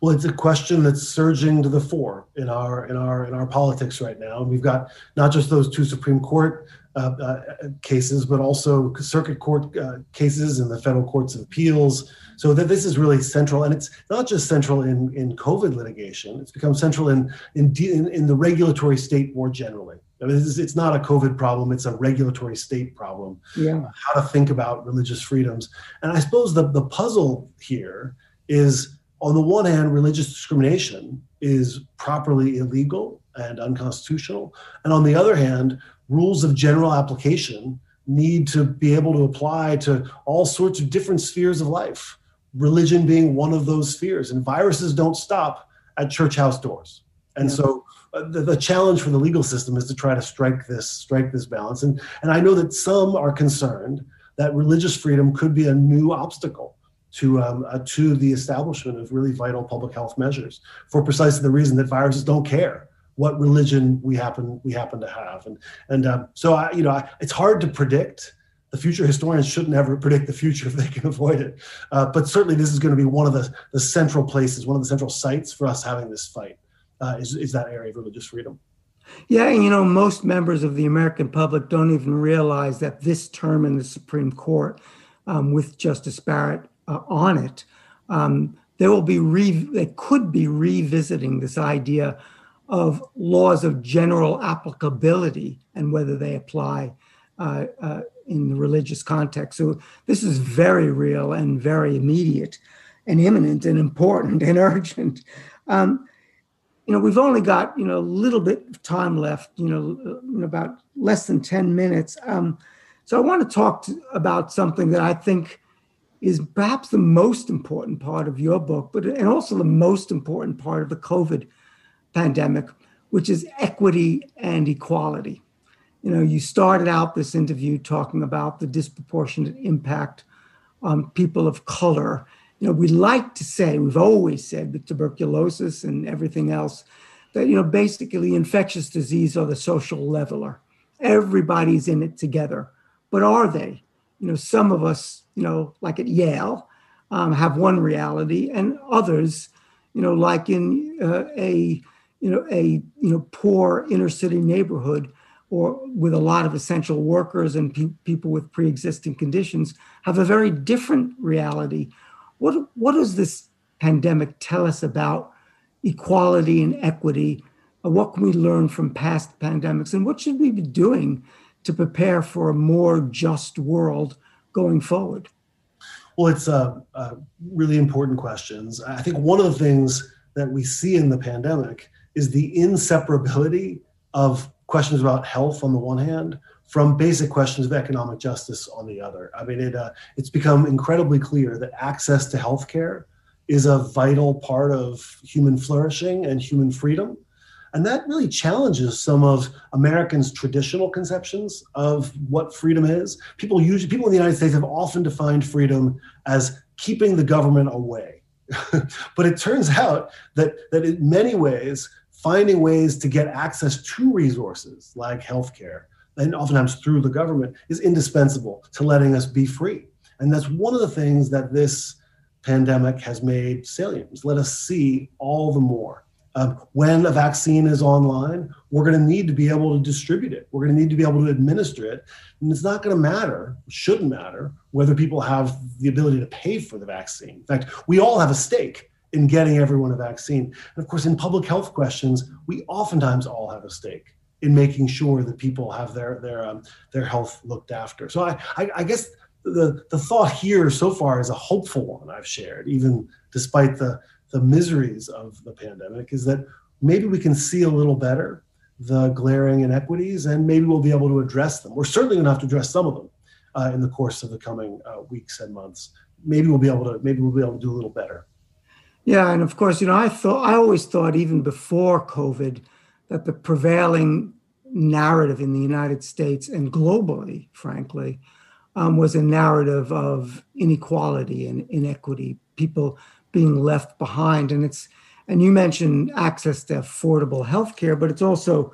Speaker 3: Well, it's a question that's surging to the fore in our in our in our politics right now. And we've got not just those two Supreme Court uh, uh, cases, but also circuit court uh, cases and the federal courts of appeals. So that this is really central, and it's not just central in in COVID litigation. It's become central in in in, in the regulatory state more generally. I mean, it's, it's not a COVID problem; it's a regulatory state problem.
Speaker 2: Yeah.
Speaker 3: How to think about religious freedoms, and I suppose the the puzzle here is, on the one hand, religious discrimination is properly illegal and unconstitutional, and on the other hand, rules of general application need to be able to apply to all sorts of different spheres of life. Religion being one of those spheres, and viruses don't stop at church house doors. And yeah. so the, the, challenge for the legal system is to try to strike this strike this balance. And and i know that some are concerned that religious freedom could be a new obstacle to um, uh, to the establishment of really vital public health measures for precisely the reason that viruses don't care what religion we happen we happen to have. And and um, so I, you know I, it's hard to predict. The future historians shouldn't ever predict the future if they can avoid it. Uh, but certainly this is going to be one of the, the central places one of the central sites for us having this fight uh, is, is that area of religious freedom.
Speaker 2: Yeah, and you know, most members of the American public don't even realize that this term in the Supreme Court, um, with Justice Barrett uh, on it, um, they will be re- they could be revisiting this idea of laws of general applicability and whether they apply uh, uh, in the religious context. So this is very real and very immediate and imminent and important and urgent. Um, you know, we've only got, you know, a little bit of time left, you know, about less than 10 minutes. Um, So I want to talk to, about something that I think is perhaps the most important part of your book, but and also the most important part of the COVID pandemic, which is equity and equality. You know, you started out this interview talking about the disproportionate impact on people of color. You know, we like to say, we've always said with tuberculosis and everything else, that, you know, basically infectious disease are the social leveler. Everybody's in it together. But are they? You know, some of us, you know, like at Yale, um, have one reality, and others, you know, like in uh, a, you know, a you know poor inner city neighborhood, or with a lot of essential workers and pe- people with pre-existing conditions, have a very different reality. What what does this pandemic tell us about equality and equity? Uh, what can we learn from past pandemics, and what should we be doing to prepare for a more just world going forward?
Speaker 3: Well, it's uh, uh, really important questions. I think one of the things that we see in the pandemic is the inseparability of questions about health on the one hand from basic questions of economic justice on the other. I mean, it, uh, it's become incredibly clear that access to healthcare is a vital part of human flourishing and human freedom. And that really challenges some of Americans' traditional conceptions of what freedom is. People usually, people in the United States have often defined freedom as keeping the government away. but it turns out that, that in many ways, finding ways to get access to resources like healthcare, and oftentimes through the government, is indispensable to letting us be free. And that's one of the things that this pandemic has made salient. Let us see all the more um, when a vaccine is online, we're going to need to be able to distribute it. We're going to need to be able to administer it. And it's not going to matter, shouldn't matter, whether people have the ability to pay for the vaccine. In fact, we all have a stake in getting everyone a vaccine. And of course, in public health questions, we oftentimes all have a stake in making sure that people have their their um, their health looked after. So I, I, I guess the the thought here so far is a hopeful one I've shared, even despite the the miseries of the pandemic is that maybe we can see a little better the glaring inequities and maybe we'll be able to address them. We're certainly going to have to address some of them uh, in the course of the coming uh, weeks and months. Maybe we'll be able to maybe we'll be able to do a little better.
Speaker 2: Yeah, and of course, you know, I thought I always thought even before COVID that the prevailing narrative in the United States and globally, frankly, um, was a narrative of inequality and inequity. People being left behind. And it's and you mentioned access to affordable health care, but it's also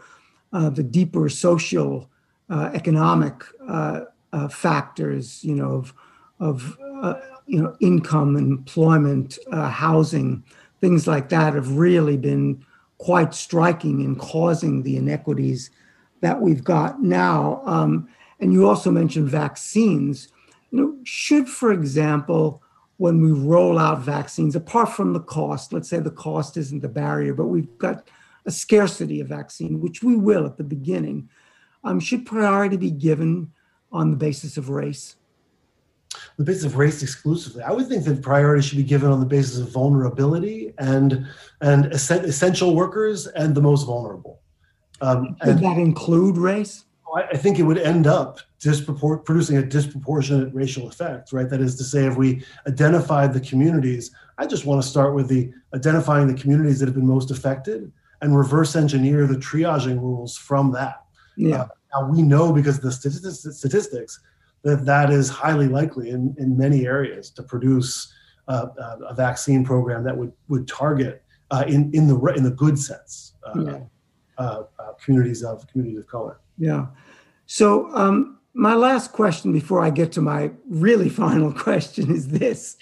Speaker 2: uh, the deeper social, uh, economic uh, uh factors, you know, of of uh, you know income, employment, uh, housing, things like that have really been quite striking in causing the inequities that we've got now. Um, and you also mentioned vaccines. You know, should, for example, when we roll out vaccines, apart from the cost, let's say the cost isn't the barrier, but we've got a scarcity of vaccine, which we will at the beginning, um, should priority be given on the basis of race?
Speaker 3: The basis of race exclusively. I would think that priority should be given on the basis of vulnerability and and essential workers and the most vulnerable.
Speaker 2: Um, Could that include race?
Speaker 3: I think it would end up dispropor- producing a disproportionate racial effect, right? That is to say, if we identified the communities, I just want to start with the identifying the communities that have been most affected and reverse engineer the triaging rules from that.
Speaker 2: Yeah. Uh,
Speaker 3: now we know because of the statistics, statistics that that is highly likely in, in many areas to produce uh, uh a vaccine program that would would target uh, in in the in the good sense uh, yeah. Uh, communities of communities of color.
Speaker 2: Yeah. So um, my last question before I get to my really final question is this.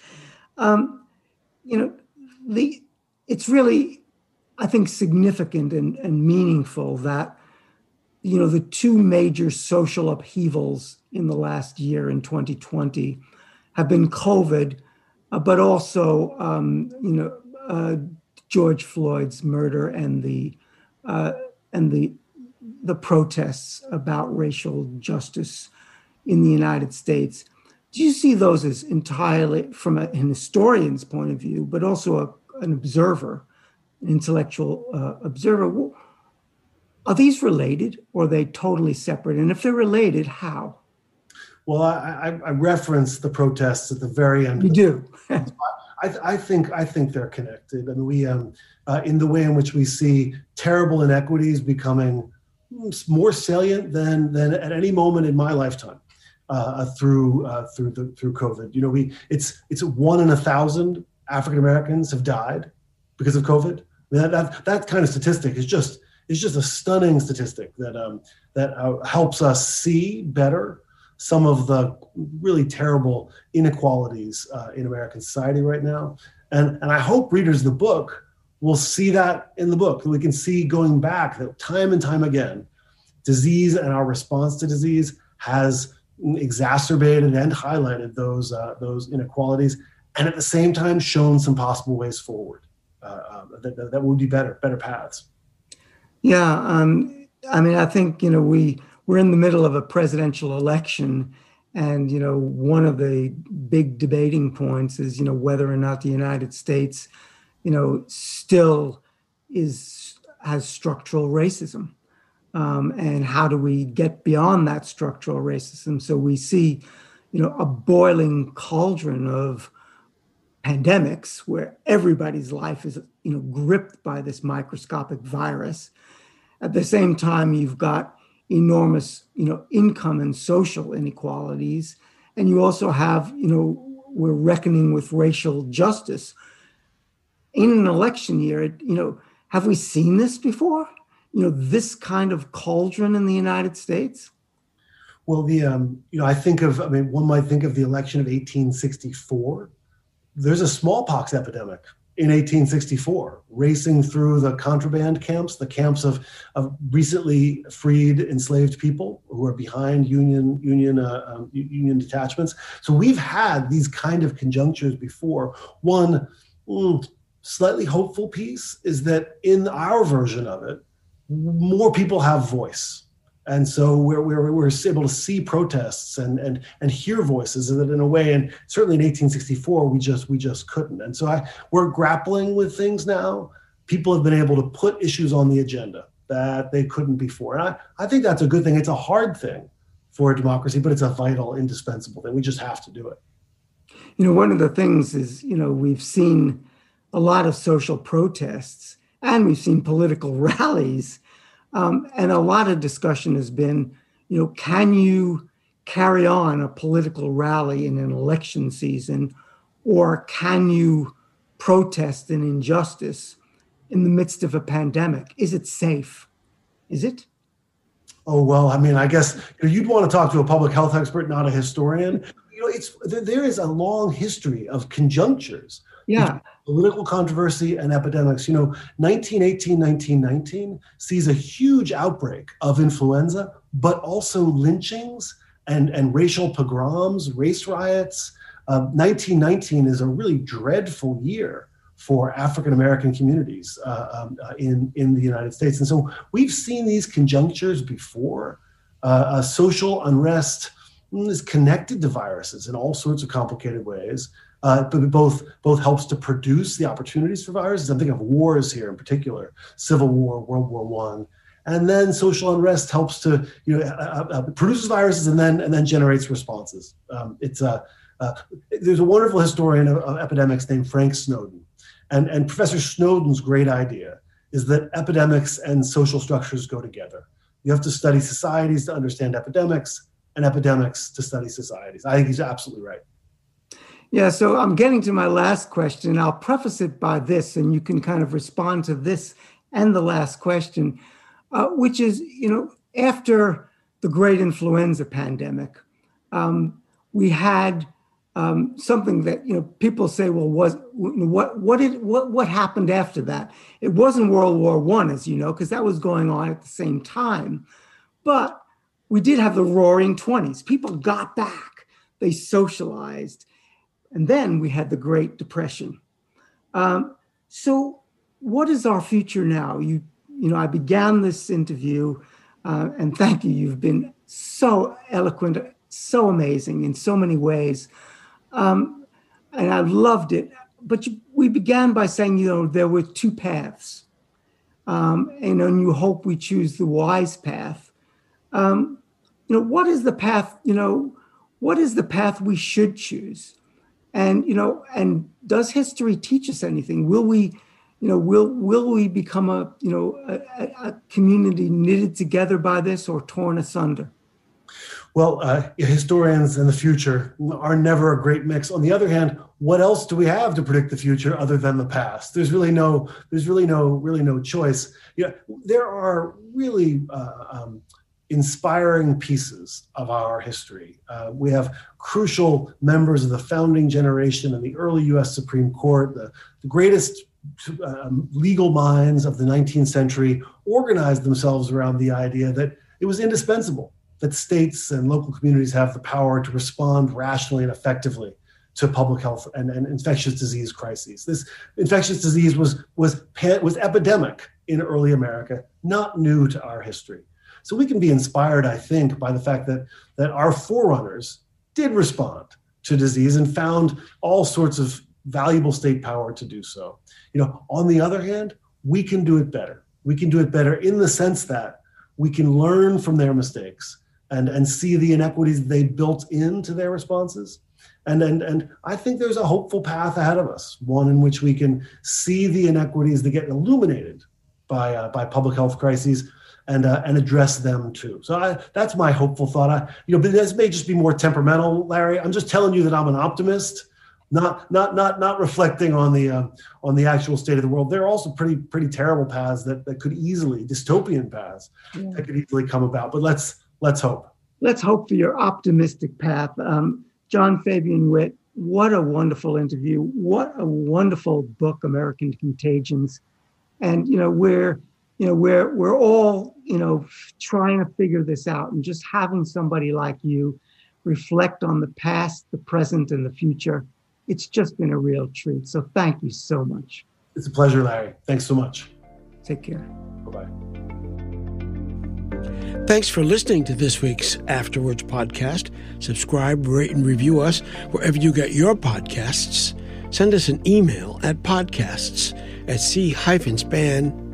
Speaker 2: Um, you know, the it's really, I think, significant and, and meaningful that, you know, the two major social upheavals in the last year in 2020 have been COVID, uh, but also, um, you know, uh, George Floyd's murder and the uh, and the the protests about racial justice in the United States. Do you see those as entirely from a, an historian's point of view, but also a, an observer, an intellectual uh, observer? Are these related or are they totally separate? And if they're related, how?
Speaker 3: Well, I, I, I referenced the protests at the very end.
Speaker 2: You do.
Speaker 3: I, I, think I think they're connected. I mean, we um, uh, in the way in which we see terrible inequities becoming more salient than than at any moment in my lifetime uh, through uh, through the through COVID. You know, we it's it's one in a thousand African Americans have died because of COVID. I mean, that, that that kind of statistic is just is just a stunning statistic that um, that uh, helps us see better some of the really terrible inequalities uh, in American society right now. And, and I hope readers of the book will see that in the book. We can see going back that time and time again, disease and our response to disease has exacerbated and highlighted those uh, those inequalities, and at the same time shown some possible ways forward uh, uh that, that, would be better, better paths.
Speaker 2: Yeah, um, I mean, I think you know we we're in the middle of a presidential election, and you know one of the big debating points is you know whether or not the United States, you know, still is has structural racism. Um, and how do we get beyond that structural racism? So we see, you know, a boiling cauldron of pandemics where everybody's life is, you know, gripped by this microscopic virus. At the same time, you've got enormous, you know, income and social inequalities. And you also have, you know, we're reckoning with racial justice. In an election year, you know, have we seen this before? You know, this kind of cauldron in the United States?
Speaker 3: Well, the um, you know, I think of, I mean, one might think of the election of 1864. There's a smallpox epidemic in 1864, racing through the contraband camps, the camps of, of recently freed enslaved people who are behind union union uh, um, union detachments. So we've had these kind of conjunctures before. One mm, slightly hopeful piece is that in our version of it, more people have voice and so we're, we're, we're able to see protests and, and, and hear voices that in a way. And certainly in 1864 we just we just couldn't. And so I, we're grappling with things now. People have been able to put issues on the agenda that they couldn't before. And I, I think that's a good thing. It's a hard thing for a democracy but it's a vital indispensable thing. We just have to do it.
Speaker 2: You know one of the things is you know we've seen a lot of social protests and we've seen political rallies um, and a lot of discussion has been, you know, can you carry on a political rally in an election season, or can you protest an injustice in the midst of a pandemic? Is it safe? Is it?
Speaker 3: Oh well, I mean, I guess you'd want to talk to a public health expert, not a historian. You know, it's there is a long history of conjunctures
Speaker 2: yeah.
Speaker 3: Political controversy and epidemics. You know, 1918, 1919 sees a huge outbreak of influenza, but also lynchings and, and racial pogroms, race riots. Uh, 1919 is a really dreadful year for African American communities uh, um, uh, in, in the United States. And so we've seen these conjunctures before. Uh, social unrest is connected to viruses in all sorts of complicated ways uh, but both both helps to produce the opportunities for viruses. I'm thinking of wars here in particular, Civil War, World War One, and then social unrest helps to you know uh, uh, uh produces viruses and then and then generates responses. Um, it's a uh, there's a wonderful historian of, of epidemics named Frank Snowden, and and Professor Snowden's great idea is that epidemics and social structures go together. You have to study societies to understand epidemics, and epidemics to study societies. I think he's absolutely right.
Speaker 2: Yeah, so I'm getting to my last question. I'll preface it by this, and you can kind of respond to this and the last question, uh, which is, you know, after the great influenza pandemic, um, we had um, something that you know people say, well, was what what did what what happened after that? It wasn't World War One, as you know, because that was going on at the same time, but we did have the Roaring Twenties. People got back, they socialized and then we had the Great Depression. Um, so, what is our future now? You, you know, I began this interview, uh, and thank you. You've been so eloquent, so amazing in so many ways, um, and I loved it. But you, we began by saying, you know, there were two paths, um, and you hope we choose the wise path. Um, you know, what is the path? You know, what is the path we should choose? And you know, and does history teach us anything? Will we, you know, will will we become a you know a, a community knitted together by this or torn asunder?
Speaker 3: Well, uh, historians in the future are never a great mix. On the other hand, what else do we have to predict the future other than the past? There's really no, there's really no, really no choice. Yeah, there are really uh, um, inspiring pieces of our history. Uh, we have crucial members of the founding generation and the early U.S. Supreme Court, the, the greatest um, legal minds of the 19th century organized themselves around the idea that it was indispensable that states and local communities have the power to respond rationally and effectively to public health and, and infectious disease crises. This infectious disease was was was epidemic in early America, not new to our history. So we can be inspired, I think, by the fact that that our forerunners did respond to disease and found all sorts of valuable state power to do so. You know, on the other hand, we can do it better. We can do it better in the sense that we can learn from their mistakes and, and see the inequities they built into their responses. And, and, and I think there's a hopeful path ahead of us, one in which we can see the inequities that get illuminated by, uh, by public health crises and, uh, and address them too. So I, that's my hopeful thought. I, you know, but this may just be more temperamental, Larry. I'm just telling you that I'm an optimist, not not not not reflecting on the uh, on the actual state of the world. There are also pretty pretty terrible paths that, that could easily dystopian paths yeah. that could easily come about. But let's let's hope.
Speaker 2: Let's hope for your optimistic path. Um, John Fabian Witt, what a wonderful interview. What a wonderful book, American Contagions. And, you know, we're, you know, we're, we're all, you know, trying to figure this out and just having somebody like you reflect on the past, the present, and the future. It's just been a real treat. So thank you so much.
Speaker 3: It's a pleasure, Larry. Thanks so much.
Speaker 2: Take care.
Speaker 3: Bye bye.
Speaker 1: Thanks for listening to this week's Afterwords podcast. Subscribe, rate, and review us wherever you get your podcasts. Send us an email at podcasts at c-span.org.